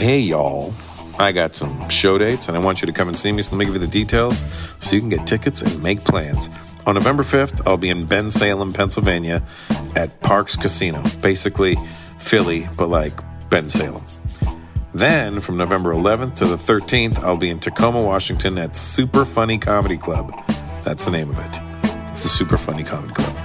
Hey, y'all. I got some show dates and I want you to come and see me, so let me give you the details so you can get tickets and make plans. On November 5th, I'll be in Bensalem, Pennsylvania at Parx Casino. Basically, Philly, but like Bensalem. Then, from November 11th to the 13th, I'll be in Tacoma, Washington at Super Funny Comedy Club. That's the name of it. It's the Super Funny Comedy Club.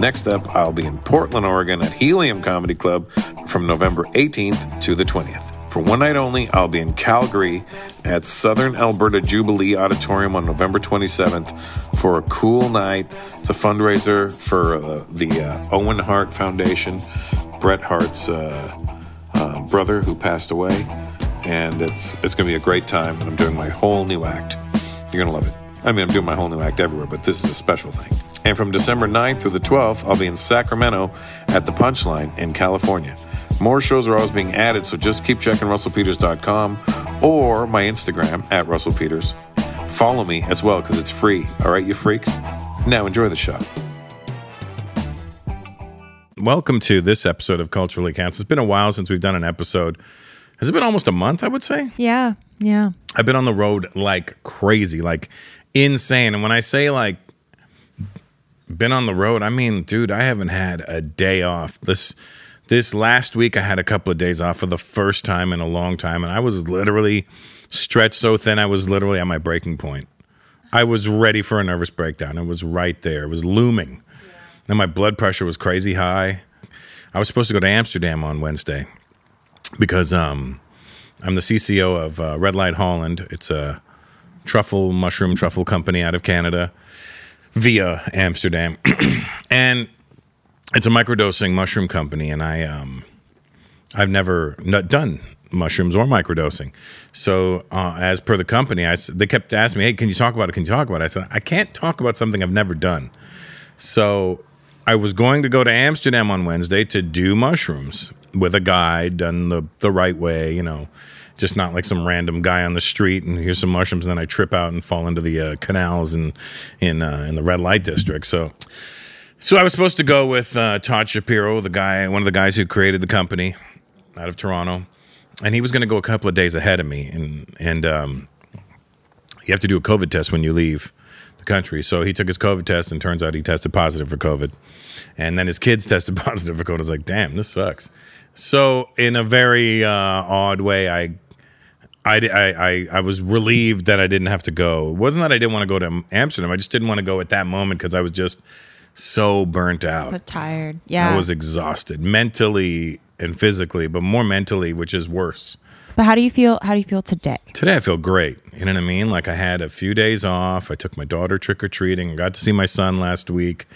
Next up, I'll be in Portland, Oregon at Helium Comedy Club from November 18th to the 20th. For one night only, I'll be in Calgary at Southern Alberta Jubilee Auditorium on November 27th for a cool night. It's a fundraiser for uh, the uh, Owen Hart Foundation, Bret Hart's uh, uh, brother who passed away, and it's it's going to be a great time. I'm doing my whole new act. You're going to love it. I mean, I'm doing my whole new act everywhere, but this is a special thing. And from December 9th through the 12th, I'll be in Sacramento at the Punchline in California. More shows are always being added, so just keep checking russellpeters.com or my Instagram at russellpeters. Follow me as well because it's free. All right, you freaks? Now enjoy the show. Welcome to this episode of Culturally Canceled. It's been a while since we've done an episode. Has it been almost a month, I would say? Yeah, yeah. I've been on the road like crazy, like insane. And when I say like been on the road, I mean, dude, I haven't had a day off. This this last week I had a couple of days off for the first time in a long time and I was literally stretched so thin I was literally at my breaking point. I was ready for a nervous breakdown. It was right there. It was looming. And my blood pressure was crazy high. I was supposed to go to Amsterdam on Wednesday because um, I'm the CCO of uh, Red Light Holland. It's a truffle mushroom truffle company out of Canada via Amsterdam, and it's a microdosing mushroom company. And I um, I've never done mushrooms or microdosing. So uh, as per the company, I they kept asking me, "Hey, can you talk about it? Can you talk about it?" I said, "I can't talk about something I've never done." So I was going to go to Amsterdam on Wednesday to do mushrooms with a guide done the the right way, you know, just not like some random guy on the street and here's some mushrooms and then I trip out and fall into the uh, canals and in uh, in the red light district. So so I was supposed to go with uh, Todd Shapiro, the guy, one of the guys who created the company out of Toronto, and he was going to go a couple of days ahead of me, and and um, you have to do a COVID test when you leave the country. So he took his COVID test, and turns out he tested positive for COVID. And then his kids tested positive for COVID. I was like, damn, this sucks. So in a very uh, odd way, I, I, I, I, was relieved that I didn't have to go. It wasn't that I didn't want to go to Amsterdam. I just didn't want to go at that moment because I was just so burnt out. So tired. Yeah. I was exhausted mentally and physically, but more mentally, which is worse. but how do you feel? How do you feel today? Today I feel great. You know what I mean? Like I had a few days off. I took my daughter trick or treating. I got to see my son last week.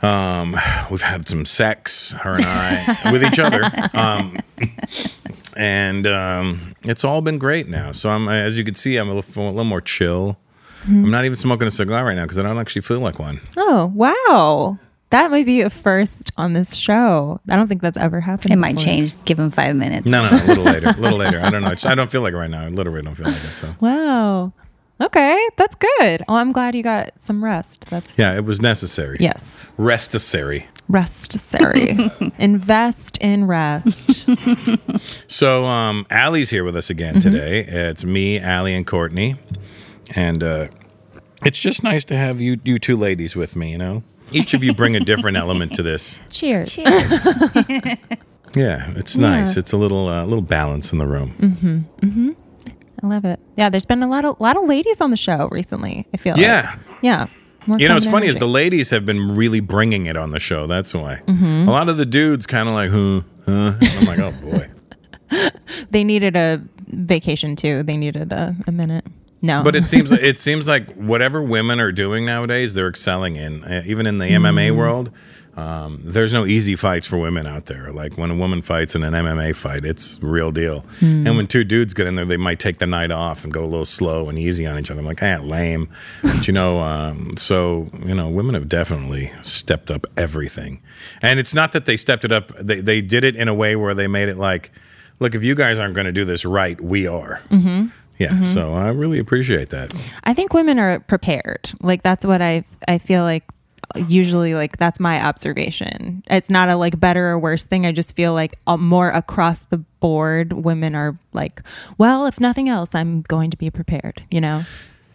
Um, we've had some sex, her and I, with each other. Um, and um, it's all been great now. So I'm, as you can see, I'm a little, a little more chill. I'm not even smoking a cigar right now because I don't actually feel like one. Oh wow. That might be a first on this show. I don't think that's ever happened. It might change. Give him five minutes. No, no, no, a little later. A little later. I don't know. It's, I don't feel like it right now. I literally don't feel like it. So Wow. Okay, that's good. Oh, I'm glad you got some rest. That's yeah, it was necessary. yes, Restessary. restessary. Invest in rest. So um Allie's here with us again Mm-hmm. today. It's me, Allie, and Courtney. And uh it's just nice to have you you two ladies with me, you know? Each of you bring a different element to this. Cheers. Yeah, it's nice. It's a little uh, little balance in the room. Mm-hmm. Mm-hmm. I love it. Yeah, there's been a lot of lot of ladies on the show recently. I feel. Yeah. Like. Yeah. More You know, it's feminine funny is the ladies have been really bringing it on the show. That's why. Mm-hmm. A lot of the dudes kind of like, huh, huh. I'm like, oh boy. they needed a vacation too. They needed a, a minute. No, But it seems it seems like whatever women are doing nowadays, they're excelling in. Uh, even in the MMA world, um, there's no easy fights for women out there. Like when a woman fights in an MMA fight, it's real deal. And when two dudes get in there, they might take the night off and go a little slow and easy on each other. I'm like, ah, lame. But you know, um, so you know, women have definitely stepped up everything. And it's not that they stepped it up; they they did it in a way where they made it like, look, if you guys aren't going to do this right, we are. Mm-hmm. Yeah, so I really appreciate that. I think women are prepared. Like that's what I I feel like usually like that's my observation. It's not a like better or worse thing. I just feel like uh, more across the board women are like, well, if nothing else, I'm going to be prepared, you know.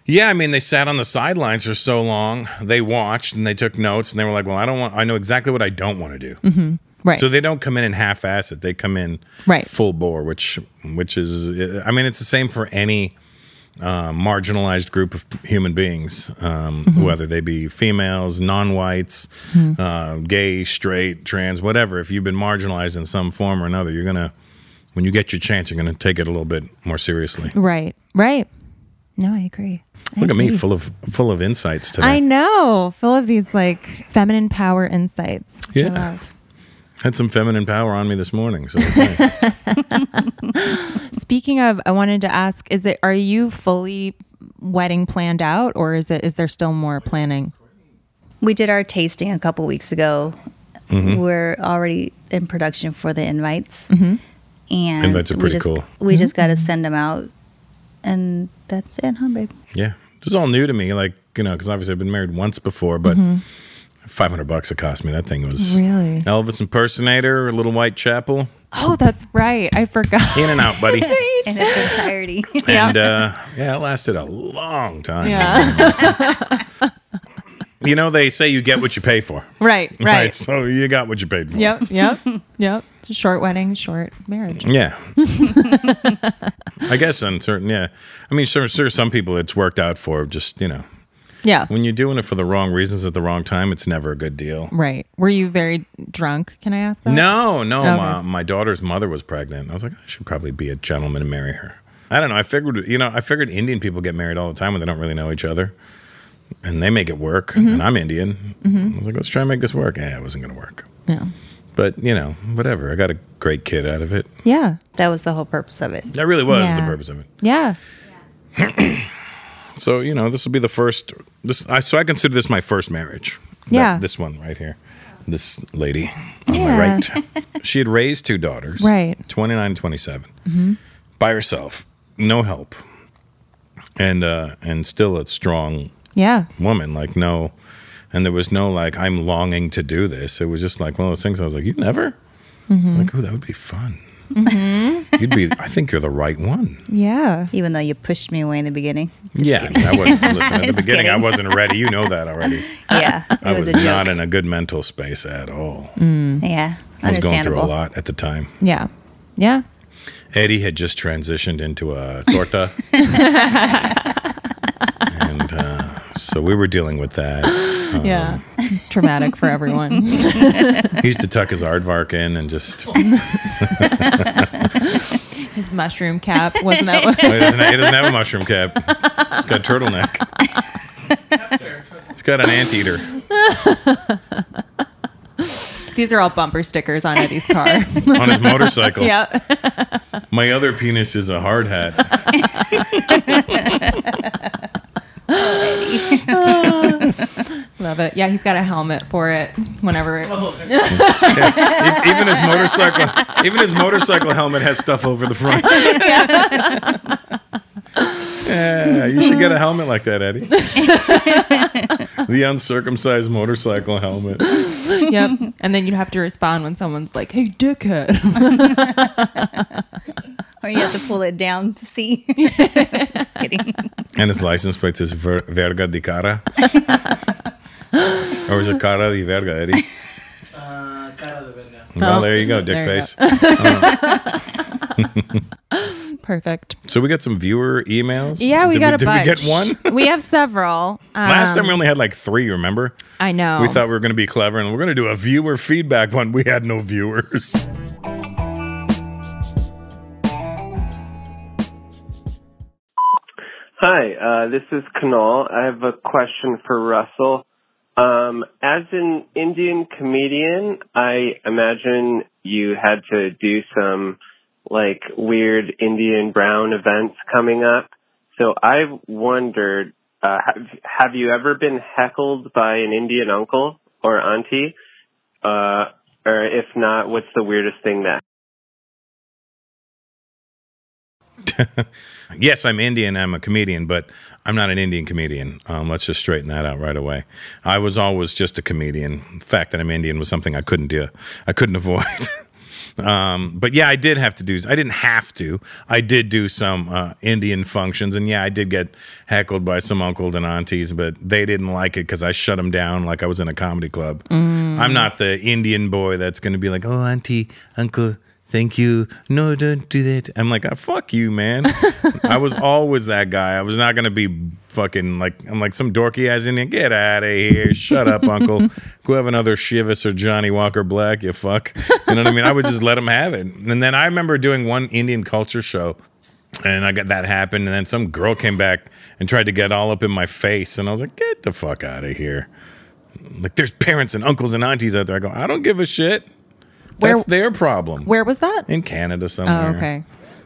Yeah, I mean, they sat on the sidelines for so long. They watched and they took notes, and they were like, "Well, I don't want. I know exactly what I don't want to do." Right. So they don't come in and half-ass it. They come in Right. full bore, which which is, I mean, it's the same for any uh, marginalized group of human beings, um, Mm-hmm. whether they be females, non-whites, uh, gay, straight, trans, whatever. If you've been marginalized in some form or another, you're gonna, when you get your chance, you're gonna take it a little bit more seriously. right. Right. No, I agree. I Look at me, full of full of insights today. I know, full of these like feminine power insights. Yeah. Love. Had some feminine power on me this morning, so it's nice. Speaking of, I wanted to ask: Is it are you fully wedding planned out, or is it is there still more planning? We did our tasting a couple weeks ago. Mm-hmm. We're already in production for the invites, mm-hmm. and Invites are we pretty just, cool. We mm-hmm. just got to mm-hmm. send them out, and that's it, huh, babe? yeah, this is all new to me. Like you know, because obviously I've been married once before, but five hundred bucks it cost me. That thing was Really? Elvis impersonator, a Little White Chapel, Oh, that's right. I forgot. in and out, buddy. In its entirety. And uh, yeah, it lasted a long time. Yeah. You know, they say you get what you pay for. right. Right. So you got what you paid for. Yep. Yep. Yep. Short wedding, short marriage. Yeah. I guess uncertain. yeah. I mean, sure, sure, some people it's worked out for just, you know, Yeah. when you're doing it for the wrong reasons at the wrong time, it's never a good deal. Right. Were you very drunk? Can I ask that? No, no. Okay. My, my daughter's mother was pregnant. I was like, I should probably be a gentleman and marry her. I don't know. I figured, you know, I figured Indian people get married all the time when they don't really know each other, and they make it work. Mm-hmm. And I'm Indian. I was like, let's try and make this work. Yeah, it wasn't going to work. Yeah. But you know, whatever. I got a great kid out of it. Yeah. That was the whole purpose of it. That really was the purpose of it. Yeah. So you know, this will be the first. This I so I consider this my first marriage. That- Yeah. this one right here. This lady on Yeah. my right. she had raised two daughters. Right. 29 and 27. Mm-hmm. By herself. No help. And uh and still a strong Yeah. woman. Like no and there was no like I'm longing to do this. It was just like one of those things I was like, You never? I was like, oh, that would be fun. Mm-hmm. You'd be I think you're the right one. Yeah. Even though you pushed me away in the beginning. yeah, I wasn't. Listen, at the Just beginning, I wasn't ready. You know that already. Yeah. I was, was a joke. not in a good mental space at all. yeah. I was going through a lot at the time. Yeah. Yeah. Eddie had just transitioned into a torta, and uh, so we were dealing with that. Yeah. It's traumatic for everyone. He used to tuck his aardvark in and just. His mushroom cap wasn't that what? Oh, he, doesn't, he doesn't have a mushroom cap. He's got a turtleneck. He's got an anteater. These are all bumper stickers on Eddie's car. on his motorcycle. yeah. My other penis is a hard hat. Oh, Love it. Yeah, he's got a helmet for it. Whenever. Oh, e- even his motorcycle, even his motorcycle helmet has stuff over the front. yeah, you should get a helmet like that, Eddie. the uncircumcised motorcycle helmet. yep. And then you'd have to respond when someone's like, "Hey, dickhead." Or you have to pull it down to see. Just kidding. And his license plate says Ver- Verga di Cara. or is it Cara di Verga, Eddie? Uh, cara de verga. Well, Oh, there you go, dick there you face. Perfect. So we got some viewer emails. Yeah, we did got a did bunch. we get one? we have several. Last time Um, we only had like three, remember? I know. We thought we were going to be clever and we're going to do a viewer feedback one. We had no viewers. Hi, uh, this is Kunal. I have a question for Russell. Um, as an Indian comedian, I imagine you had to do some like weird Indian brown events coming up. So I've wondered, uh, have, have you ever been heckled by an Indian uncle or auntie? Uh, or if not, what's the weirdest thing that yes, I'm Indian. I'm a comedian, but I'm not an Indian comedian. Um, let's just straighten that out right away. I was always just a comedian. The fact that I'm Indian was something I couldn't do. I couldn't avoid. um, but yeah, I did have to do. I didn't have to. I did do some uh, Indian functions, and yeah, I did get heckled by some uncles and aunties, but they didn't like it because I shut them down like I was in a comedy club. I'm not the Indian boy that's going to be like, "Oh, auntie, uncle." Thank you. No, don't do that. I'm like, oh, fuck you, man. I was always that guy. I was not gonna be fucking like I'm like some dorky ass Indian. Get out of here. Shut up, uncle. Go have another Chivas or Johnnie Walker Black. You fuck. You know what I mean? I would just let him have it. And then I remember doing one Indian culture show, and I got that happened. And then some girl came back and tried to get all up in my face, and I was like, get the fuck out of here. Like, there's parents and uncles and aunties out there. I go, I don't give a shit. Where- That's their problem Where was that? in Canada somewhere. Oh, okay.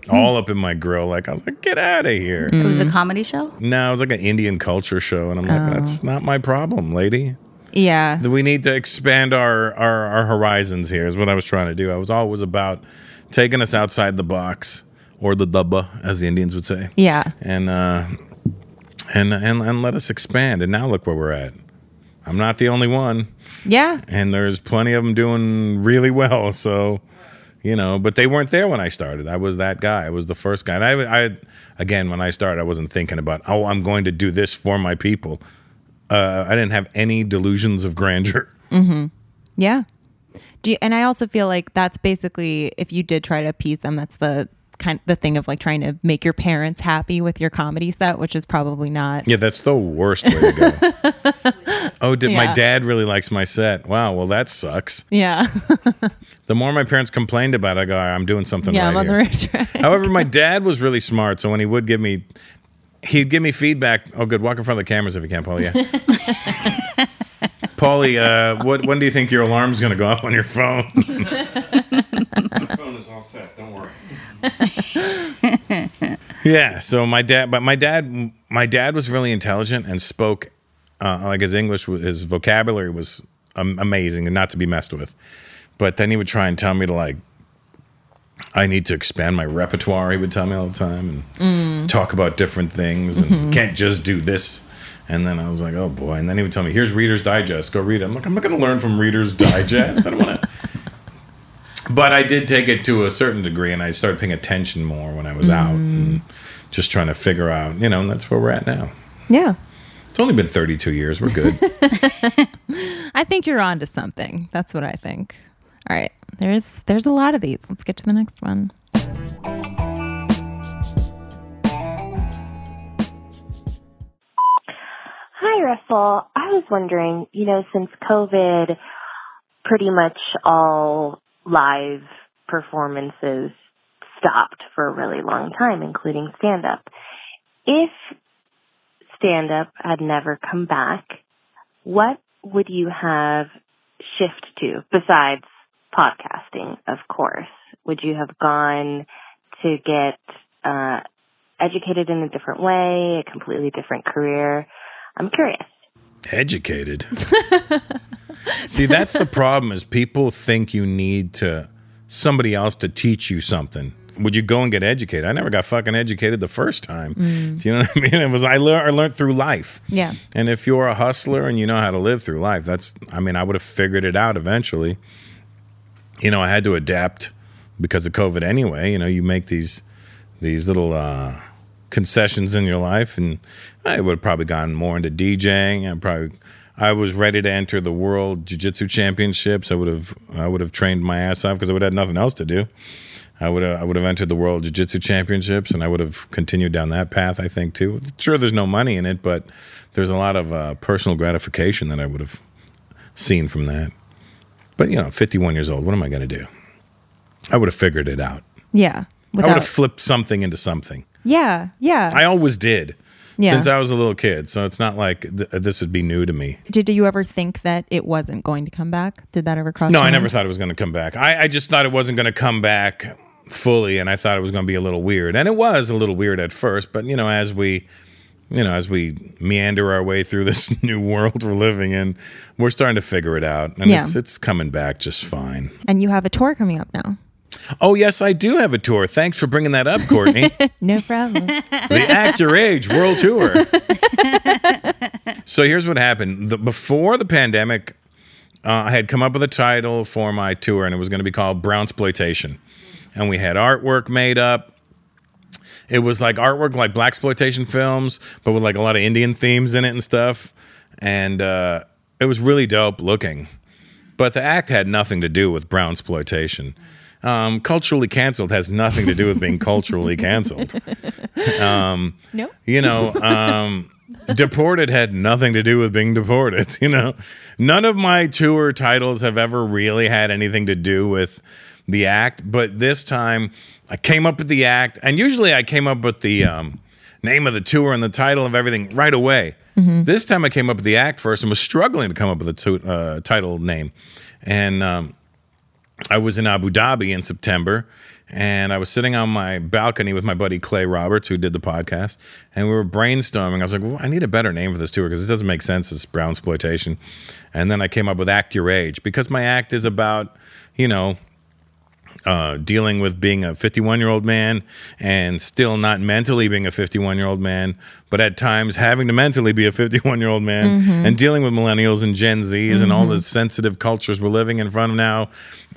All up in my grill. Like I was like, get out of here. It was a comedy show. No, it was like an Indian culture show, and I'm like, that's not my problem, lady. Yeah. We need to expand our, our our horizons here. Is what I was trying to do. I was always about taking us outside the box, or the dubba, as the Indians would say, Yeah. and uh, and and and let us expand. And now look where we're at. I'm not the only one Yeah. and there's plenty of them doing really well. So, you know, but they weren't there when I started. I was that guy. I was the first guy. And I, I again, when I started, I wasn't thinking about, oh, I'm going to do this for my people. Uh, I didn't have any delusions of grandeur. Yeah. Do you, and I also feel like that's basically if you did try to appease them, that's the kind of the thing of like trying to make your parents happy with your comedy set, which is probably not. Yeah, that's the worst way to go. oh, did my dad really likes my set? Wow, well that sucks. Yeah. The more my parents complained about, it, I go, I'm doing something yeah, right I'm on the here. right track. However, my dad was really smart, so when he would give me, he'd give me feedback. Oh, good. Walk in front of the cameras if you can, Paulie. Yeah. Paulie, uh, what, when do you think your alarm's going to go off on your phone? my phone is all set. Don't worry. yeah. So my dad, but my dad, my dad was really intelligent and spoke uh, like his English, his vocabulary was um, amazing and not to be messed with. But then he would try and tell me to like I need to expand my repertoire. He would tell me all the time and talk about different things and can't just do this. And then I was like, oh boy. And then he would tell me, here's Reader's Digest. Go read it. I'm like, I'm not going to learn from Reader's Digest. I don't want to. But I did take it to a certain degree and I started paying attention more when I was out mm. and just trying to figure out, you know, and that's where we're at now. Yeah. It's only been 32 years. We're good. I think you're on to something. That's what I think. All right. There's there's a lot of these. Let's get to the next one. Hi, Russell. I was wondering, you know, since COVID, pretty much all live performances stopped for a really long time, including stand up. If stand up had never come back, what would you have shift to besides podcasting, of course? Would you have gone to get uh, educated in a different way, a completely different career? I'm curious. Educated. See, that's the problem is people think you need to somebody else to teach you something. Would you go and get educated? I never got fucking educated the first time. Mm. Do you know what I mean? It was I learned I learned through life. Yeah. And if you're a hustler and you know how to live through life, that's I mean, I would have figured it out eventually. You know, I had to adapt because of COVID anyway. You know, you make these these little uh, concessions in your life, and I would have probably gotten more into DJing. I probably I was ready to enter the World Jiu Jitsu Championships. I would have I would have trained my ass off because I would have had nothing else to do. I would have, I would have entered the World Jiu Jitsu Championships, and I would have continued down that path. I think too. Sure, there's no money in it, but there's a lot of uh, personal gratification that I would have seen from that. But you know, 51 years old. What am I going to do? I would have figured it out. Yeah. I would have flipped something into something. yeah. Yeah. I always did. Yeah. Since I was a little kid, so it's not like th- uh, this would be new to me. Did you ever think that it wasn't going to come back? Did that ever cross? No, I never thought it was going to come back. I, I just thought it wasn't going to come back fully, and I thought it was going to be a little weird, and it was a little weird at first. But you know, as we, you know, as we meander our way through this new world we're living in, we're starting to figure it out, and Yeah. it's it's coming back just fine. And you have a tour coming up now. Oh yes, I do have a tour. Thanks for bringing that up, Courtney. No problem. the Act Your Age World Tour. so here's what happened. The, before the pandemic, uh, I had come up with a title for my tour, and it was going to be called Brown Exploitation. And we had artwork made up. It was like artwork like black exploitation films, but with like a lot of Indian themes in it and stuff. And uh, it was really dope looking. But the act had nothing to do with brown exploitation. Um, culturally canceled has nothing to do with being culturally canceled. Um, No. You know, um, deported had nothing to do with being deported. You know, none of my tour titles have ever really had anything to do with the act. But this time, I came up with the act, and usually I came up with the um, name of the tour and the title of everything right away. This time I came up with the act first and was struggling to come up with a to- uh, title name. And um, I was in Abu Dhabi in September, and I was sitting on my balcony with my buddy Clay Roberts, who did the podcast, and we were brainstorming. I was like, well, I need a better name for this tour because this doesn't make sense. This brown exploitation. And then I came up with Act Your Age because my act is about, you know, uh, dealing with being a 51 year old man and still not mentally being a 51 year old man, but at times having to mentally be a 51 year old man and dealing with millennials and Gen Zs and all the sensitive cultures we're living in front of now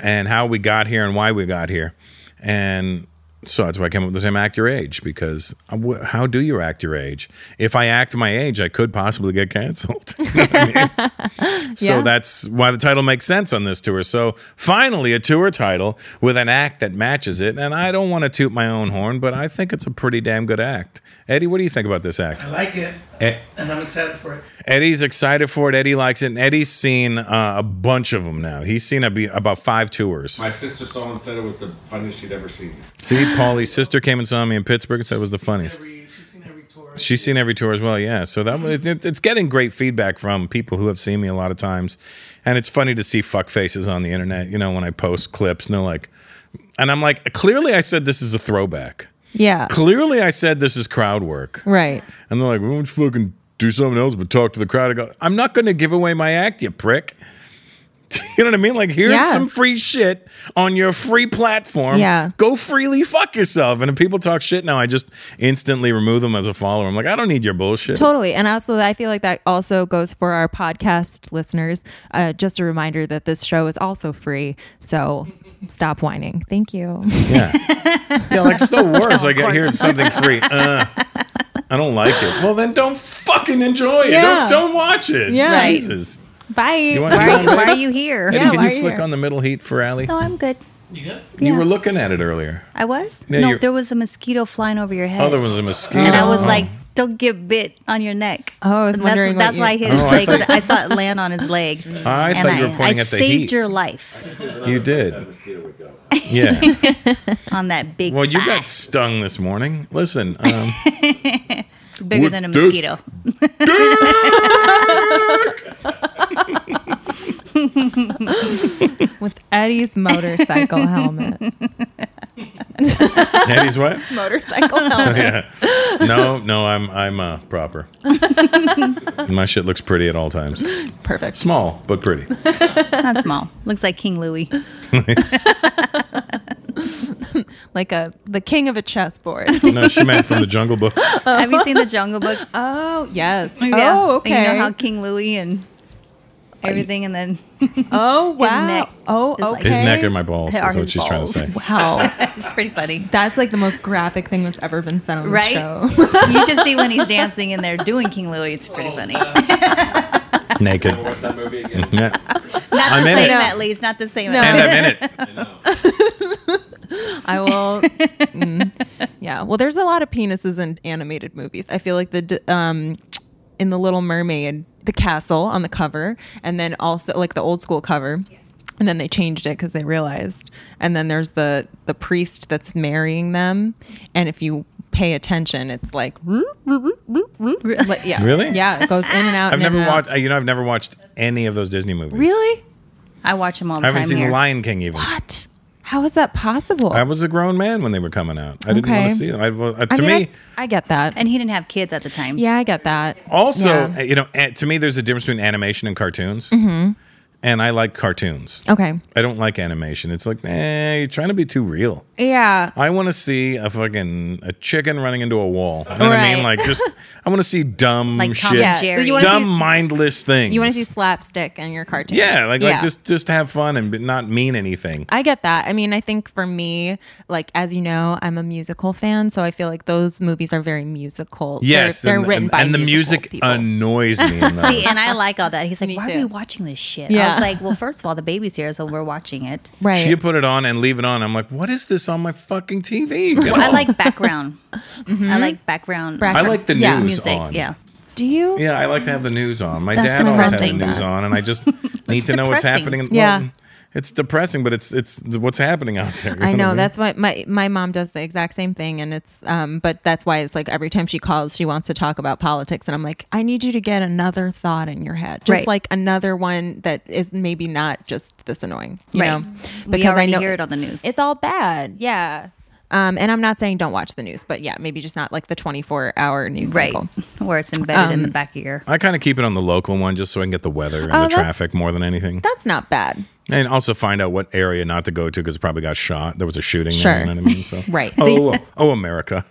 and how we got here and why we got here. And so that's why I came up with the same act your age because uh, how do you act your age? If I act my age, I could possibly get canceled. You know I mean? So Yeah. that's why the title makes sense on this tour. So finally, a tour title with an act that matches it. And I don't want to toot my own horn, but I think it's a pretty damn good act. Eddie, what do you think about this act? I like it, Eh, and I'm excited for it. Eddie's excited for it. Eddie likes it. And Eddie's seen uh, a bunch of them now. He's seen a, about five tours. My sister saw and said it was the funniest she'd ever seen. See, Paulie's sister came and saw me in Pittsburgh and said it was the funniest. She's seen every tour. She's seen every tour as well, yeah. So that it, it- it's getting great feedback from people who have seen me a lot of times, and it's funny to see fuck faces on the internet. You know, when I post clips, and they're like, and I'm like, clearly I said this is a throwback. Yeah. Clearly I said this is crowd work, Right. and they're like, why don't you fucking do something else but talk to the crowd? I go, I'm not going to give away my act, you prick. You know what I mean? Like, here's Yeah. some free shit on your free platform. Yeah. Go freely fuck yourself. And if people talk shit now, I just instantly remove them as a follower. I'm like, I don't need your bullshit. Totally. And also, I feel like that also goes for our podcast listeners. Uh, just a reminder that this show is also free. So stop whining. Thank you. Yeah. yeah, like it's the worst. Like I hear something free. Uh, I don't like it. Well, then don't fucking enjoy it. Yeah. Don't, don't watch it. Yeah. Right. Jesus. Bye. You want, Why you are you, me- why are you here? Eddie, Yeah, can are you you flick here? on the middle heat for Allie? No, I'm good. You good? You Yeah. were looking at it earlier. I was? Yeah, no, you're- there was a mosquito flying over your head. Oh, there was a mosquito. and I was Oh. like, don't get bit on your neck. Oh, I was And wondering That's, what that's you- why his Oh, I legs, thought- I, saw it land on his leg. I thought you were pointing I at the heat. I saved your life You did. Yeah. on that big Well, you thigh. got stung this morning. Listen, um, bigger than a mosquito. With Eddie's motorcycle helmet. Eddie's what? Motorcycle helmet. yeah. No, no, I'm I'm uh, proper. My shit looks pretty at all times. Perfect. Small but pretty. Not small. Looks like King Louie. Like a the king of a chessboard. No, she meant from the Jungle Book. Have you seen the Jungle Book? oh yes. Yeah. Oh okay. You know how King Louie and everything, and then oh wow. neck oh okay. His neck are my balls. Are That's what his she's trying to say. Wow. it's pretty funny. That's like the most graphic thing that's ever been said on the show. you should see when he's dancing and they're doing King Louie. It's pretty funny. Naked. What's that movie again? Yeah. Not I'm the in same, it. at least. Not the same. No. And. I'm in it. I will. mm. yeah. Well, there's a lot of penises in animated movies. I feel like the um, in the Little Mermaid, the castle on the cover, and then also like the old school cover. And then they changed it because they realized. And then there's the the priest that's marrying them, and if you pay attention, it's like, like yeah, Really? yeah, it goes in and out. I've and never and out. watched. Uh, you know, I've never watched any of those Disney movies. Really? I watch them all the time. I haven't seen here. Lion King even. What? How is that possible? I was a grown man when they were coming out. I didn't Okay. want to see them. I, well, uh, to I mean, me, I, I get that. And he didn't have kids at the time. yeah, I get that. also, Yeah. uh, you know, uh, to me, there's a difference between animation and cartoons. And I like cartoons. Okay. I don't like animation. It's like, eh, you're trying to be too real. Yeah. I want to see a fucking a chicken running into a wall. You know what I mean? Right. Like just I want to see dumb Like Tom shit, and Jerry. You wanna dumb see- mindless things. You want to see slapstick in your cartoon? Yeah, like Yeah. like just just have fun and b- not mean anything. I get that. I mean, I think for me, like as you know, I'm a musical fan, so I feel like those movies are very musical. They're- Yes, they're, and, written and, by and the musical music people. annoys me. In those. See, and I like all that. He's like, Me why too. are we watching this shit? I was like, well, first of all, the baby's here, so we're watching it. right. She put it on and leave it on. I'm like, what is this on my fucking TV? Well, I like background. Mm-hmm. I like background. Back- I like the Yeah. news music. on. Yeah. Do you? Yeah, I like to have the news on. My That's dad always had the depressing. news on, and I just need to know what's happening. Yeah. well, it's depressing, but it's it's what's happening out there. I what know mean? that's why my my mom does the exact same thing, and it's um, but that's why it's like every time she calls, she wants to talk about politics, and I'm like, I need you to get another thought in your head, just Right. like another one that is maybe not just this annoying, you Right. know? We already hear it on the news. it's all bad, yeah. Um, and I'm not saying don't watch the news, but yeah, maybe just not like the 24 hour news Right. cycle. Where it's embedded in the Um, back of your. I kind of keep it on the local one just so I can get the weather and Oh, the traffic more than anything, That's not bad. And also find out what area not to go to because it probably got shot. There was a shooting. Sure. There, you know what I mean? So Right. Oh, oh, oh, America.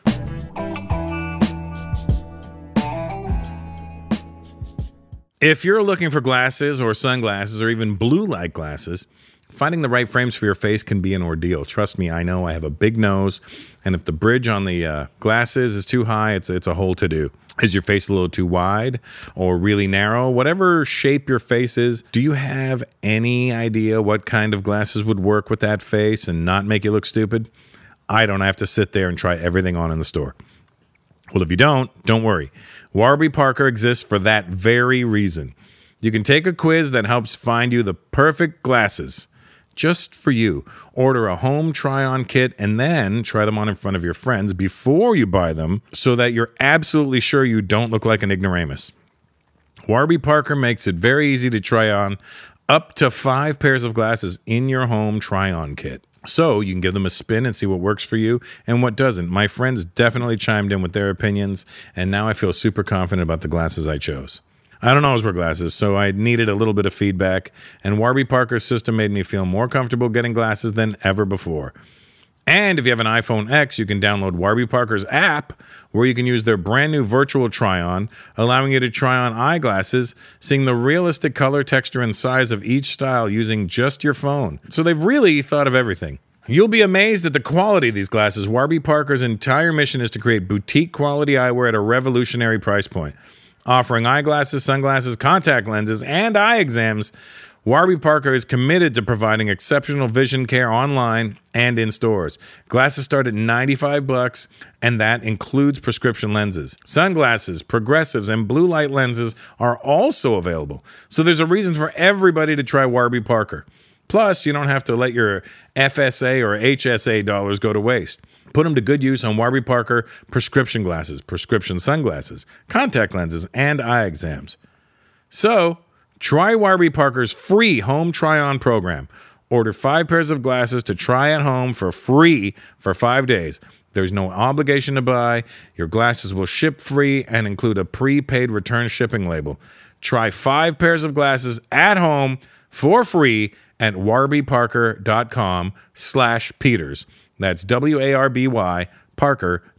If you're looking for glasses or sunglasses or even blue light glasses, finding the right frames for your face can be an ordeal. Trust me, I know I have a big nose, and if the bridge on the uh, glasses is too high, it's it's a whole to do. Is your face a little too wide or really narrow? Whatever shape your face is, do you have any idea what kind of glasses would work with that face and not make you look stupid? I don't have to sit there and try everything on in the store. Well, if you don't, don't worry. Warby Parker exists for that very reason. You can take a quiz that helps find you the perfect glasses just for you. Order a home try on kit and then try them on in front of your friends before you buy them so that you're absolutely sure you don't look like an ignoramus. Warby Parker makes it very easy to try on up to five pairs of glasses in your home try on kit. So you can give them a spin and see what works for you and what doesn't. My friends definitely chimed in with their opinions, and now I feel super confident about the glasses I chose. I don't always wear glasses, so I needed a little bit of feedback, and Warby Parker's system made me feel more comfortable getting glasses than ever before. And if you have an iPhone X, you can download Warby Parker's app where you can use their brand new virtual try on, allowing you to try on eyeglasses, seeing the realistic color, texture, and size of each style using just your phone. So they've really thought of everything. You'll be amazed at the quality of these glasses. Warby Parker's entire mission is to create boutique quality eyewear at a revolutionary price point. Offering eyeglasses, sunglasses, contact lenses, and eye exams, Warby Parker is committed to providing exceptional vision care online and in stores. Glasses start at 95 bucks and that includes prescription lenses. Sunglasses, progressives and blue light lenses are also available. So there's a reason for everybody to try Warby Parker. Plus, you don't have to let your FSA or HSA dollars go to waste. Put them to good use on Warby Parker prescription glasses, prescription sunglasses, contact lenses, and eye exams. So, try Warby Parker's free home try on program. Order five pairs of glasses to try at home for free for five days. There's no obligation to buy. Your glasses will ship free and include a prepaid return shipping label. Try five pairs of glasses at home for free at warbyparker.com slash Peters. That's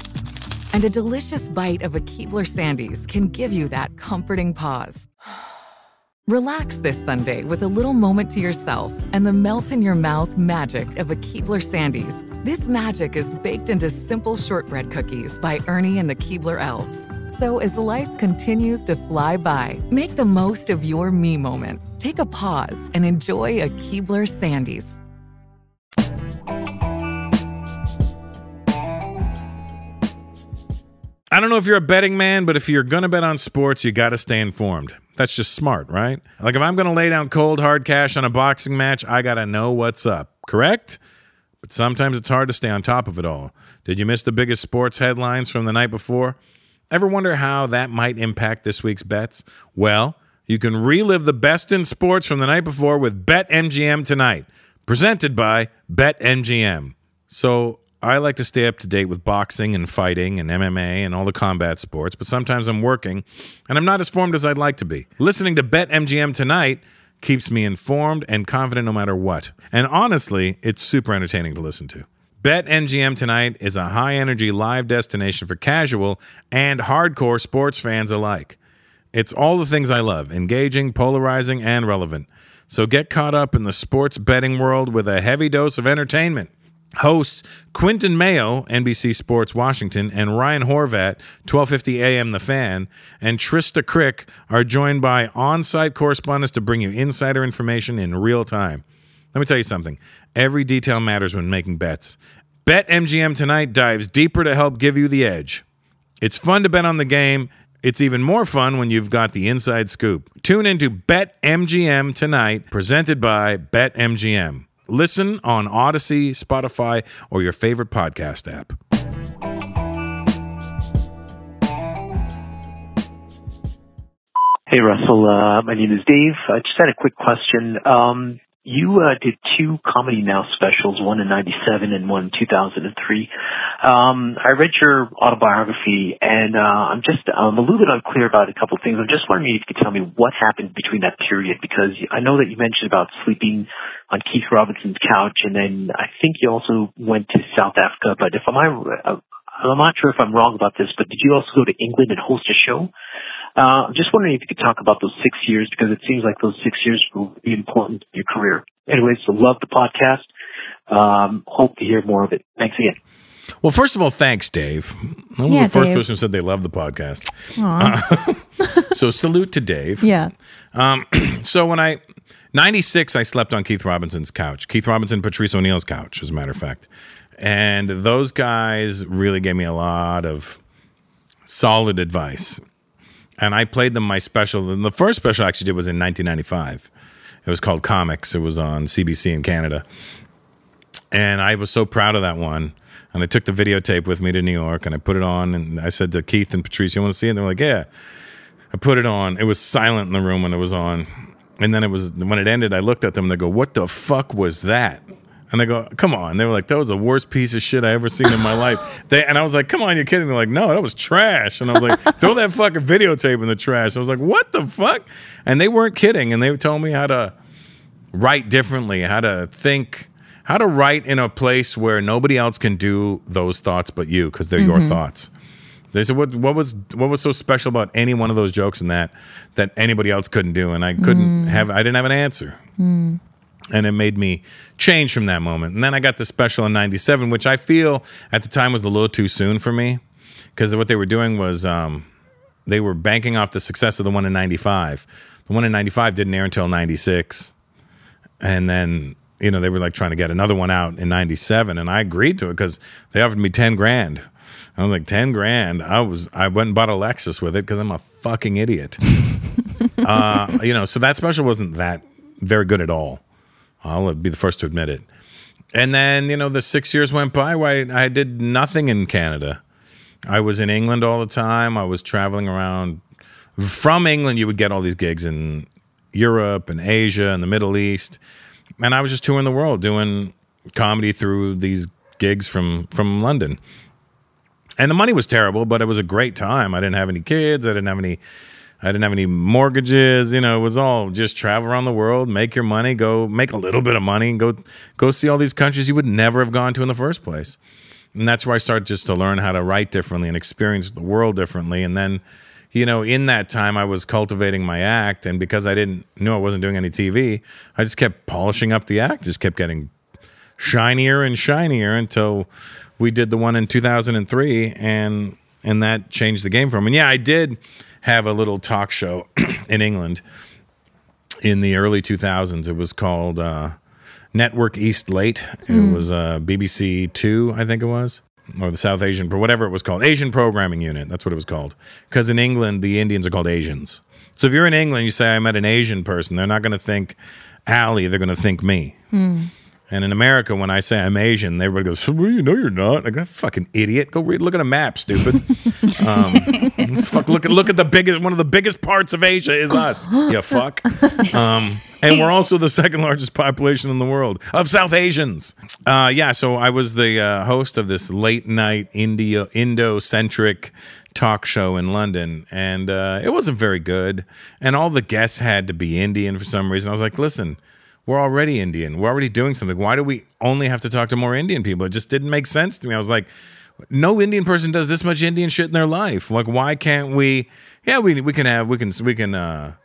And a delicious bite of a Keebler Sandies can give you that comforting pause. Relax this Sunday with a little moment to yourself and the melt in your mouth magic of a Keebler Sandies. This magic is baked into simple shortbread cookies by Ernie and the Keebler Elves. So as life continues to fly by, make the most of your me moment. Take a pause and enjoy a Keebler Sandies. I don't know if you're a betting man, but if you're going to bet on sports, you got to stay informed. That's just smart, right? Like if I'm going to lay down cold hard cash on a boxing match, I got to know what's up, correct? But sometimes it's hard to stay on top of it all. Did you miss the biggest sports headlines from the night before? Ever wonder how that might impact this week's bets? Well, you can relive the best in sports from the night before with BetMGM tonight, presented by BetMGM. So, I like to stay up to date with boxing and fighting and MMA and all the combat sports, but sometimes I'm working and I'm not as formed as I'd like to be. Listening to BetMGM tonight keeps me informed and confident no matter what. And honestly, it's super entertaining to listen to. BetMGM tonight is a high energy live destination for casual and hardcore sports fans alike. It's all the things I love engaging, polarizing, and relevant. So get caught up in the sports betting world with a heavy dose of entertainment. Hosts Quinton Mayo, NBC Sports Washington, and Ryan Horvat, 1250 AM The Fan, and Trysta Krick are joined by on-site correspondents to bring you insider information in real time. Let me tell you something. Every detail matters when making bets. Bet MGM tonight dives deeper to help give you the edge. It's fun to bet on the game. It's even more fun when you've got the inside scoop. Tune into Bet MGM tonight, presented by Bet MGM. Listen on Odyssey, Spotify, or your favorite podcast app. Hey, Russell. Uh, my name is Dave. I just had a quick question. Um, you uh, did two Comedy Now specials, one in 97 and one in 2003. Um, I read your autobiography and uh, I'm just I'm a little bit unclear about a couple of things. I'm just wondering if you could tell me what happened between that period because I know that you mentioned about sleeping on Keith Robinson's couch and then I think you also went to South Africa. But if I'm, uh, I'm not sure if I'm wrong about this, but did you also go to England and host a show? Uh, I'm just wondering if you could talk about those six years because it seems like those six years will be important in your career. Anyways, so love the podcast. Um, hope to hear more of it. Thanks again. Well, first of all, thanks, Dave. I was Yeah, the first Dave. person who said they love the podcast. Aw. Uh, so salute to Dave. Yeah. Um, so when I 96, I slept on Keith Robinson's couch. Keith Robinson, Patrice O'Neal's couch, as a matter of fact. And those guys really gave me a lot of solid advice. And I played them my special. And the first special I actually did was in 1995. It was called Comics. It was on CBC in Canada. And I was so proud of that one. And I took the videotape with me to New York and I put it on. And I said to Keith and Patrice, You want to see it? And they were like, Yeah. I put it on. It was silent in the room when it was on. And then it was, when it ended, I looked at them and they go, What the fuck was that? And I go, come on. They were like, that was the worst piece of shit I ever seen in my life. They, and I was like, come on, you're kidding. They're like, no, that was trash. And I was like, throw that fucking videotape in the trash. I was like, what the fuck? And they weren't kidding. And they told me how to write differently, how to think, how to write in a place where nobody else can do those thoughts but you because they're your Mhm. thoughts. They said, what, what was what was so special about any one of those jokes in that that anybody else couldn't do? And I couldn't Mm. have, I didn't have an answer Mm. And it made me change from that moment. And then I got the special in '97, which I feel at the time was a little too soon for me, because what they were doing was um, they were banking off the success of the one in '95. The one in '95 didn't air until '96, and then you know they were like trying to get another one out in '97, and I agreed to it because they offered me ten grand. I was like ten grand. I was I went and bought a Lexus with it because I'm a fucking idiot. uh, you know, so that special wasn't that very good at all. I'll be the first to admit it. And then, you know, the six years went by where I, I did nothing in Canada. I was in England all the time. I was traveling around. From England, you would get all these gigs in Europe and Asia and the Middle East. And I was just touring the world doing comedy through these gigs from, from London. And the money was terrible, but it was a great time. I didn't have any kids. I didn't have any I didn't have any mortgages. You know, it was all just travel around the world, make your money, go make a little bit of money, and go go see all these countries you would never have gone to in the first place. And that's where I started just to learn how to write differently and experience the world differently. And then, you know, in that time I was cultivating my act, and because I didn't know I wasn't doing any TV, I just kept polishing up the act, just kept getting shinier and shinier until we did the one in 2003 and and that changed the game for me. And yeah, I did have a little talk show in England in the early 2000s. It was called uh, Network East Late. It Mm. was uh, BBC Two, I think it was, or the South Asian, or whatever it was called, Asian Programming Unit. That's what it was called. Because in England, the Indians are called Asians. So if you're in England, you say I met an Asian person, they're not going to think Ali, they're going to think me. Hmm. And in America, when I say I'm Asian, everybody goes, well, "You know you're not." Like, "Ah, "Fucking idiot! Go read, look at a map, stupid." um, fuck, look at look at the biggest one of the biggest parts of Asia is us. You fuck. Um, and we're also the second largest population in the world of South Asians. Uh, yeah, so I was the uh, host of this late night India Indo centric talk show in London, and uh, it wasn't very good. And all the guests had to be Indian for some reason. I was like, listen we're already Indian. We're already doing something. Why do we only have to talk to more Indian people? It just didn't make sense to me. I was like, no Indian person does this much Indian shit in their life. Like, why can't we? Yeah, we we can have we can we can uh,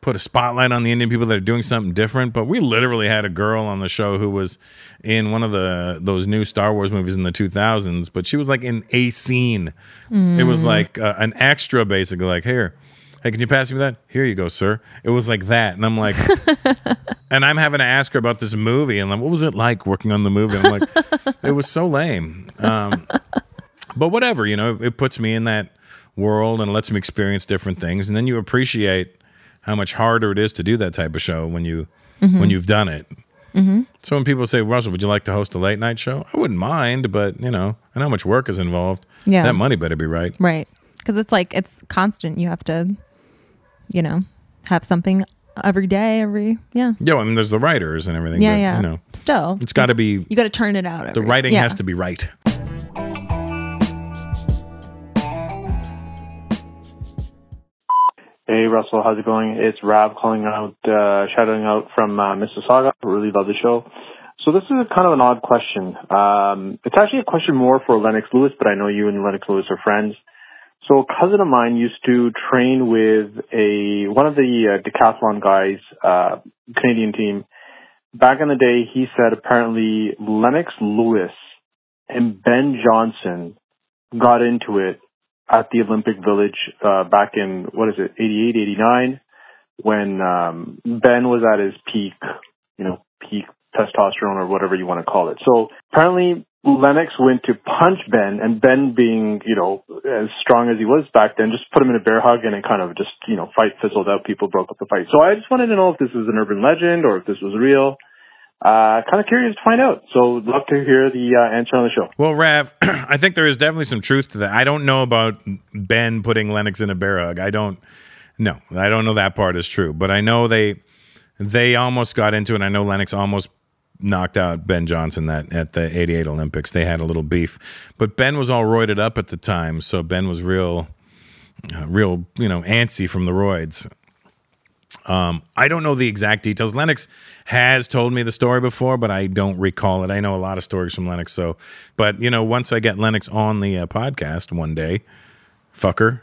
put a spotlight on the Indian people that are doing something different. But we literally had a girl on the show who was in one of the those new Star Wars movies in the 2000s, but she was like in a scene. It was Mhm. like uh, an extra, basically. Like here. Hey, can you pass me that? Here you go, sir. It was like that. And I'm like, and I'm having to ask her about this movie. And I'm, what was it like working on the movie? And I'm like, it was so lame. Um, but whatever, you know, it puts me in that world and lets me experience different things. And then you appreciate how much harder it is to do that type of show when you Mhm. when you've done it. Mm-hmm. So when people say, Russell, would you like to host a late night show? I wouldn't mind, but you know, and how much work is involved. Yeah. That money better be right. Right. Because it's like, it's constant. You have to, you know, have something every day, every, yeah. Yeah, I mean, there's the writers and everything. Yeah, but, yeah. You know, Still. it's got to be You got to turn it out. the writing yeah. has to be right. Hey Russell, how's it going? It's Rob calling out, uh, shouting out from uh, Mississauga. Really love the show. So this is a kind of an odd question. Um, it's actually a question more for Lennox Lewis, but I know you and Lennox Lewis are friends. So a cousin of mine used to train with a one of the uh, decathlon guys, uh, Canadian team. Back in the day, he said apparently Lennox Lewis and Ben Johnson got into it at the Olympic Village uh, back in what is it, 88, 89, when um, Ben was at his peak, you know, peak testosterone or whatever you want to call it. So apparently Lennox went to punch Ben and Ben being, you know, as strong as he was back then, just put him in a bear hug and it kind of just, you know, fight fizzled out. People broke up the fight. So I just wanted to know if this was an urban legend or if this was real. Uh, kind of curious to find out. So love to hear the uh, answer on the show. Well, Rav, I think there is definitely some truth to that. I don't know about Ben putting Lennox in a bear hug. I don't. No, I don't know that part is true, but I know they they almost got into it. I know Lennox almost knocked out Ben Johnson that at the 88 Olympics. They had a little beef. But Ben was all roided up at the time, so Ben was real uh, real, you know, antsy from the roids. Um, I don't know the exact details. Lennox has told me the story before, but I don't recall it. I know a lot of stories from Lennox. So, but you know, once I get Lennox on the uh, podcast one day, fucker.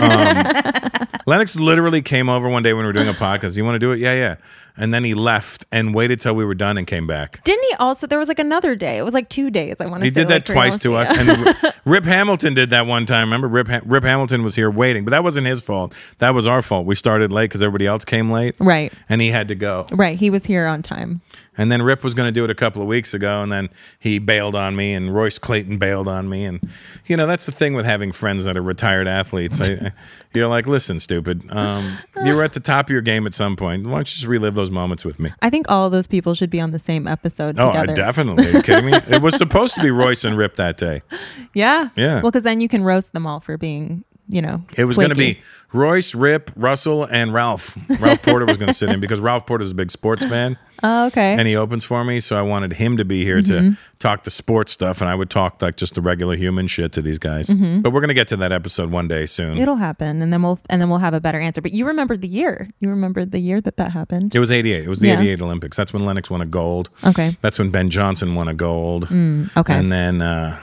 Um, Lennox literally came over one day when we were doing a podcast. You want to do it? Yeah, yeah. And then he left and waited till we were done and came back. Didn't he also? There was like another day. It was like two days. I want to. He did that twice to us, and Rip Hamilton did that one time. Remember, Rip ha- Rip Hamilton was here waiting, but that wasn't his fault. That was our fault. We started late because everybody else came late, Right. and he had to go. Right. He was here on time. And then Rip was going to do it a couple of weeks ago, and then he bailed on me, and Royce Clayton bailed on me, and you know that's the thing with having friends that are retired athletes. I, you're like, listen, stupid, um, you were at the top of your game at some point. Why don't you just relive those moments with me? I think all of those people should be on the same episode Oh, I together. definitely. Are you kidding me? It was supposed to be Royce and Rip that day. Yeah. Yeah. Well, because then you can roast them all for being, you know, It was going to be Royce, Rip, Russell, and Ralph. Ralph Porter was going to sit in because Ralph Porter is a big sports fan. Oh, okay. and he opens for me so i wanted him to be here to Mhm. talk the sports stuff and i would talk like just the regular human shit to these guys Mhm. but we're gonna get to that episode one day soon It'll happen, and then we'll and then we'll have a better answer. But you remember the year? You remember the year that that happened? it was 88 it was the Yeah. 88 olympics that's when lennox won a gold Okay. that's when ben johnson won a gold Mm, okay. and then uh,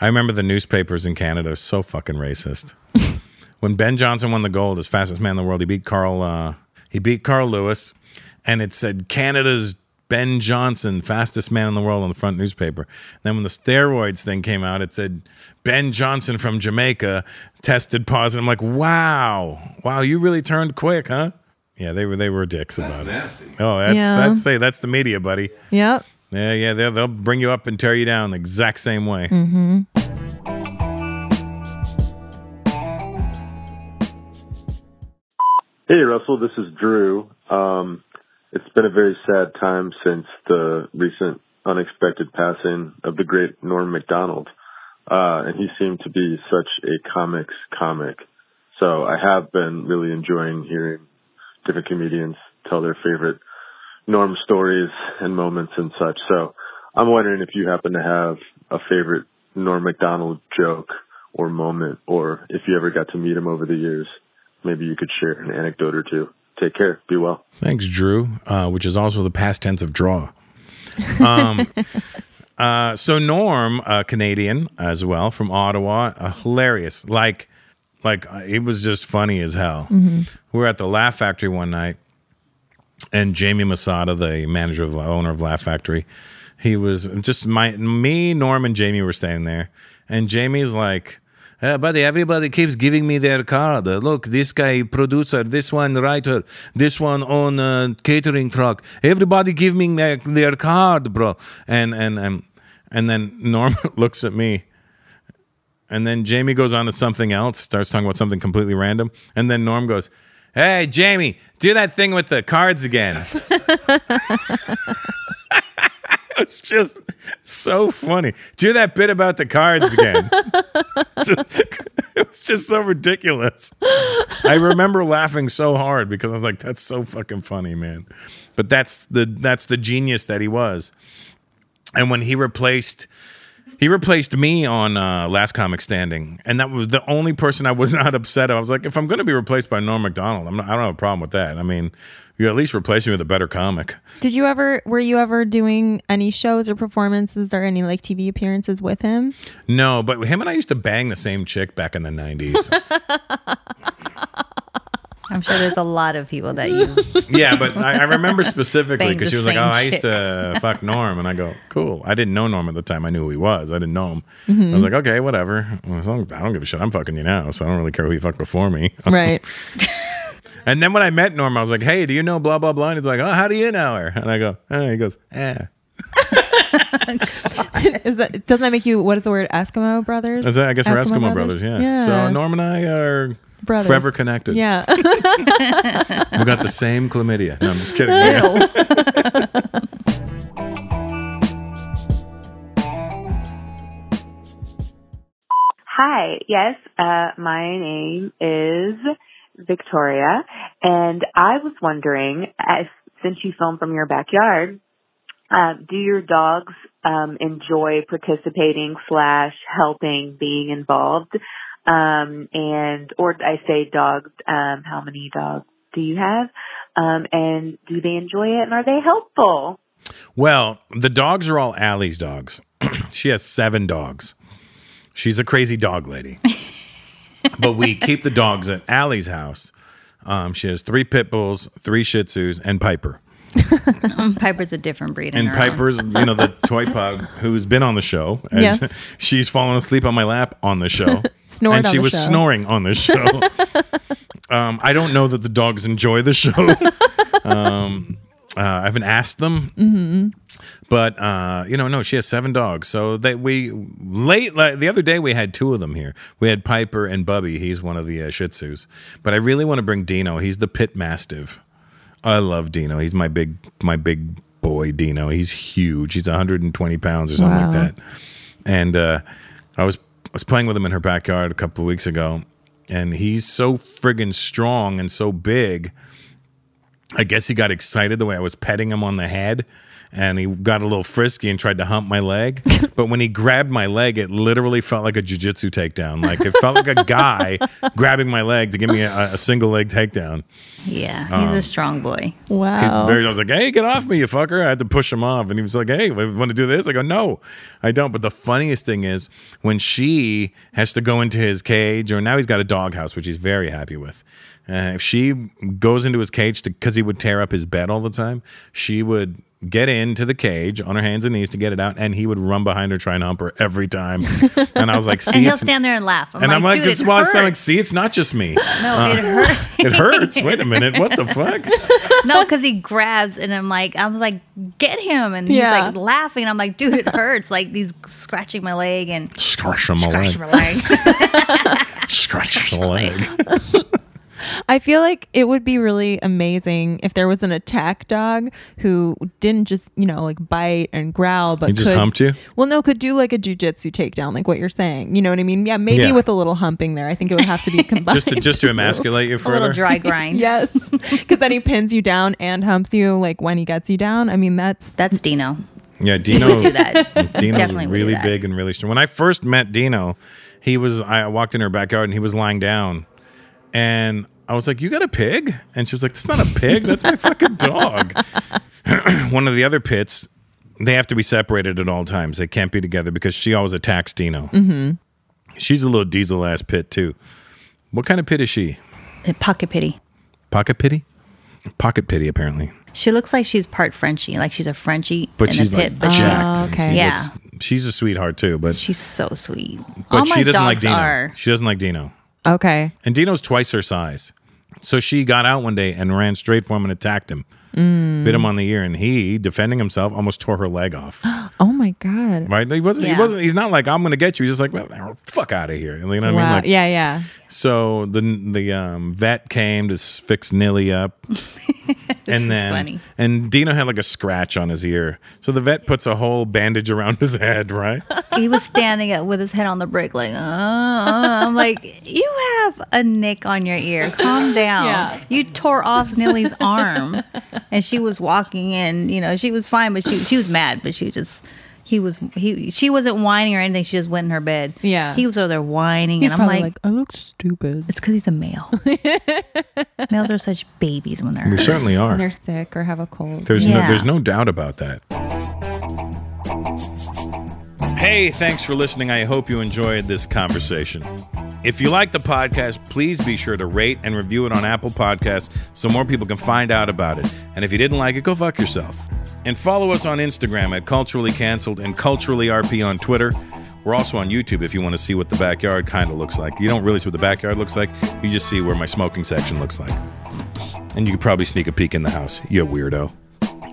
i remember the newspapers in canada are so fucking racist when ben johnson won the gold as fastest man in the world he beat carl uh, he beat carl lewis and it said canada's Ben Johnson, fastest man in the world on the front newspaper. Then when the steroids thing came out, it said Ben Johnson from Jamaica tested positive. I'm like, wow, wow, you really turned quick, huh? Yeah, they were they were dicks about nasty. it. Oh, that's Yeah. that's say that's the media, buddy. Yep. Yeah, yeah, they'll, they'll bring you up and tear you down the exact same way. Mm-hmm. Hey, Russell, this is Drew. Um, it's been a very sad time since the recent unexpected passing of the great Norm Macdonald. Uh, and he seemed to be such a comics comic. So I have been really enjoying hearing different comedians tell their favorite Norm stories and moments and such. So I'm wondering if you happen to have a favorite Norm Macdonald joke or moment, or if you ever got to meet him over the years, maybe you could share an anecdote or two. Take care. Be well. Thanks, Drew, uh, which is also the past tense of draw. Um, uh, so Norm, a Canadian as well from Ottawa, uh, hilarious. Like, like uh, it was just funny as hell. Mhm. We were at the Laugh Factory one night, and Jamie Masada, the manager of the owner of Laugh Factory, he was just my me, Norm, and Jamie were staying there, and Jamie's like. Uh, buddy, everybody keeps giving me their card. Uh, look, this guy producer, this one writer, this one on uh, catering truck. Everybody give me their, their card, bro. And and and and then Norm looks at me, and then Jamie goes on to something else, starts talking about something completely random, and then Norm goes, "Hey, Jamie, do that thing with the cards again." it's just so funny. Do that bit about the cards again. It was just so ridiculous. I remember laughing so hard because I was like, "That's so fucking funny, man." But that's the that's the genius that he was. And when he replaced he replaced me on uh, Last Comic Standing, and that was the only person I was not upset. I was like, if I'm going to be replaced by Norm Macdonald, I'm not, I don't have a problem with that. I mean, you at least replace me with a better comic. Did you ever? Were you ever doing any shows or performances or any like TV appearances with him? No, but him and I used to bang the same chick back in the '90s. I'm sure there's a lot of people that you. yeah, but I, I remember specifically because she was like, "Oh, same I used to fuck Norm," and I go, "Cool." I didn't know Norm at the time. I knew who he was. I didn't know him. I Mhm. was like, "Okay, whatever. I don't give a shit. I'm fucking you now, so I don't really care who you fucked before me." Right. And then when I met Norm, I was like, "Hey, do you know blah blah blah?" And he's like, "Oh, how do you know her?" And I go, eh. "He goes, eh." is that doesn't that make you what is the word Eskimo brothers? Is that- I guess we're Eskimo brothers. Yeah. So Norm and I are Brothers. forever connected. Yeah. we got the same chlamydia. No, I'm just kidding. Hi, yes, uh, my name is Victoria, and I was wondering, as, since you film from your backyard, uh, do your dogs um, enjoy participating slash helping being involved? Um, and or I say dogs, um, how many dogs do you have? Um, and do they enjoy it? And are they helpful? Well, the dogs are all Allie's dogs. she has seven dogs. She's a crazy dog lady. but we keep the dogs at Allie's house. Um, she has three pit bulls, three Shih Tzus, and Piper. Piper's a different breed. And Piper's, you know, the toy pug who's been on the show. As Yes. She's fallen asleep on my lap on the show. Snored and she was show. snoring on the show. um, I don't know that the dogs enjoy the show. um, uh, I haven't asked them. hmm But uh, you know, no, she has seven dogs. So that we late like, the other day we had two of them here. We had Piper and Bubby. He's one of the uh, Shih Tzus. But I really want to bring Dino. He's the pit mastiff. I love Dino. He's my big my big boy Dino. He's huge. He's 120 pounds or something Wow. like that. And uh, I was I was playing with him in her backyard a couple of weeks ago, and he's so friggin' strong and so big. I guess he got excited the way I was petting him on the head. And he got a little frisky and tried to hump my leg. but when he grabbed my leg, it literally felt like a jujitsu takedown. Like it felt like a guy grabbing my leg to give me a, a single leg takedown. Yeah, he's Um, a strong boy. Wow. He's very. I was like, "Hey, get off me, you fucker!" I had to push him off, and he was like, "Hey, we want to do this?" I go, "No, I don't." But the funniest thing is when she has to go into his cage, or now he's got a doghouse, which he's very happy with. Uh, if she goes into his cage because he would tear up his bed all the time, she would get into the cage on her hands and knees to get it out, and he would run behind her trying to hump her every time. and I was like, "See, and he'll stand there and laugh. I'm and like, I'm like, dude, it's it why I hurts. sound like, see, it's not just me. No, it hurts. it hurts. Wait a minute. What the fuck? no, because he grabs, and I'm like, I was like, get him, and Yeah. he's like laughing. I'm like, dude, it hurts. Like he's scratching my leg and Scratch my scratch leg. my leg. Scratch the leg. I feel like it would be really amazing if there was an attack dog who didn't just, you know, like bite and growl, but He just could, humped you? Well, no, could do like a jujitsu takedown, like what you're saying. You know what I mean? Yeah, maybe Yeah. with a little humping there. I think it would have to be combined. just to just to emasculate you further. A little dry grind. yes, because then he pins you down and humps you, like when he gets you down. I mean, that's that's Dino. Yeah, Dino. do that. Dino's Definitely would do really that. big and really strong. When I first met Dino, he was. I walked in her backyard and he was lying down, and I was like, "You got a pig?" And she was like, "That's not a pig. That's my fucking dog." One of the other pits, they have to be separated at all times. They can't be together because she always attacks Dino. Mm-hmm. She's a little diesel ass pit too. What kind of pit is she? Pocket pity. Pocket pity? Pocket pity, apparently. She looks like she's part Frenchie, like she's a Frenchie But in she's the like pit. But she- jacked. She yeah, looks- she's a sweetheart too, but she's so sweet. but All she doesn't like Dino. are. She doesn't like Dino. Okay. And Dino's twice her size. So she got out one day and ran straight for him and attacked him. Mm. Bit him on the ear, and he, defending himself, almost tore her leg off. Oh my god. Right? He wasn't. Yeah. He wasn't. He's not like I'm going to get you. He's just like, well, fuck out of here. You know what I mean? Like, yeah, yeah. So the the um, vet came to fix Nilly up, and is then funny. and Dino had like a scratch on his ear. So the vet puts a whole bandage around his head, right? he was standing up with his head on the brick, like, uh, uh. I'm like, you have a nick on your ear. Calm down. Yeah. You tore off Nilly's arm, and she was walking in. You know, she was fine, but she she was mad, but she just. He was he. She wasn't whining or anything. She just went in her bed. Yeah. he was over there whining, He's and I'm like, like, I look stupid. it's because he's a male. Males are such babies when they're We certainly are. When they're sick or have a cold. There's no there's no doubt about that. Hey, thanks for listening. I hope you enjoyed this conversation. If you like the podcast, please be sure to rate and review it on Apple Podcasts so more people can find out about it. And if you didn't like it, go fuck yourself. And follow us on Instagram at Culturally Canceled and Culturally RP on Twitter. We're also on YouTube if you want to see what the backyard kind of looks like. You don't really see what the backyard looks like, you just see where my smoking section looks like. And you could probably sneak a peek in the house, you weirdo.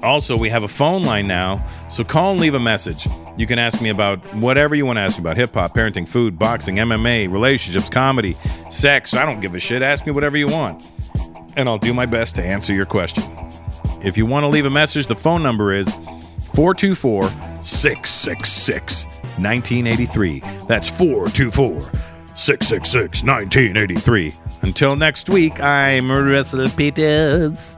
Also, we have a phone line now, so call and leave a message. You can ask me about whatever you want to ask me about hip hop, parenting, food, boxing, MMA, relationships, comedy, sex. I don't give a shit. Ask me whatever you want, and I'll do my best to answer your question. If you want to leave a message, the phone number is 424 666 1983. That's 424 666 1983. Until next week, I'm Russell Peters.